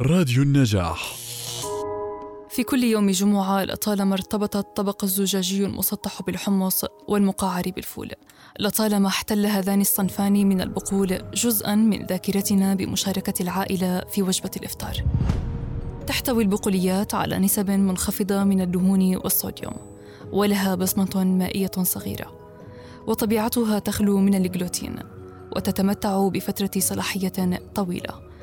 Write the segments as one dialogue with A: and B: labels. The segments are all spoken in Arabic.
A: راديو النجاح.
B: في كل يوم جمعة لطالما ارتبط الطبق الزجاجي المسطح بالحمص والمقعر بالفول. لطالما احتل هذان الصنفان من البقول جزءا من ذاكرتنا بمشاركة العائلة في وجبة الإفطار. تحتوي البقوليات على نسب منخفضة من الدهون والصوديوم ولها بصمة مائية صغيرة. وطبيعتها تخلو من الجلوتين وتتمتع بفترة صلاحية طويلة.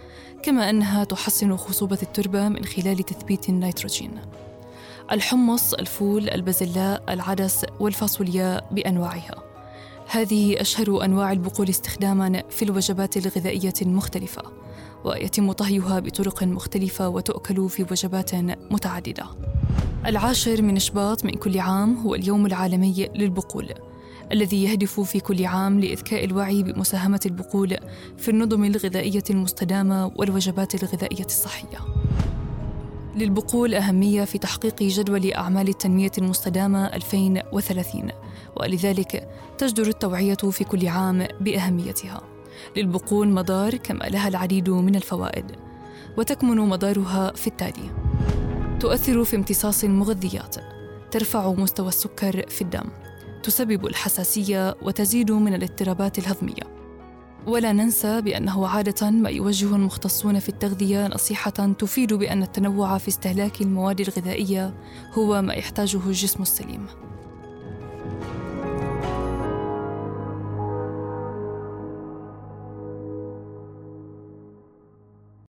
B: كما أنها تحسن خصوبة التربة من خلال تثبيت النيتروجين. الحمص، الفول، البازلاء، العدس والفاصولياء بأنواعها. هذه أشهر أنواع البقول استخداما في الوجبات الغذائية المختلفة ويتم طهيها بطرق مختلفة وتؤكل في وجبات متعددة. العاشر من شباط من كل عام هو اليوم العالمي للبقول. الذي يهدف في كل عام لإذكاء الوعي بمساهمة البقول في النظم الغذائية المستدامة والوجبات الغذائية الصحية. للبقول أهمية في تحقيق جدول أعمال التنمية المستدامة 2030 ولذلك تجدر التوعية في كل عام بأهميتها. للبقول مدار كما لها العديد من الفوائد وتكمن مدارها في التالي تؤثر في امتصاص المغذيات ترفع مستوى السكر في الدم تسبب الحساسية وتزيد من الاضطرابات الهضمية. ولا ننسى بأنه عادة ما يوجه المختصون في التغذية نصيحة تفيد بأن التنوع في استهلاك المواد الغذائية هو ما يحتاجه الجسم السليم.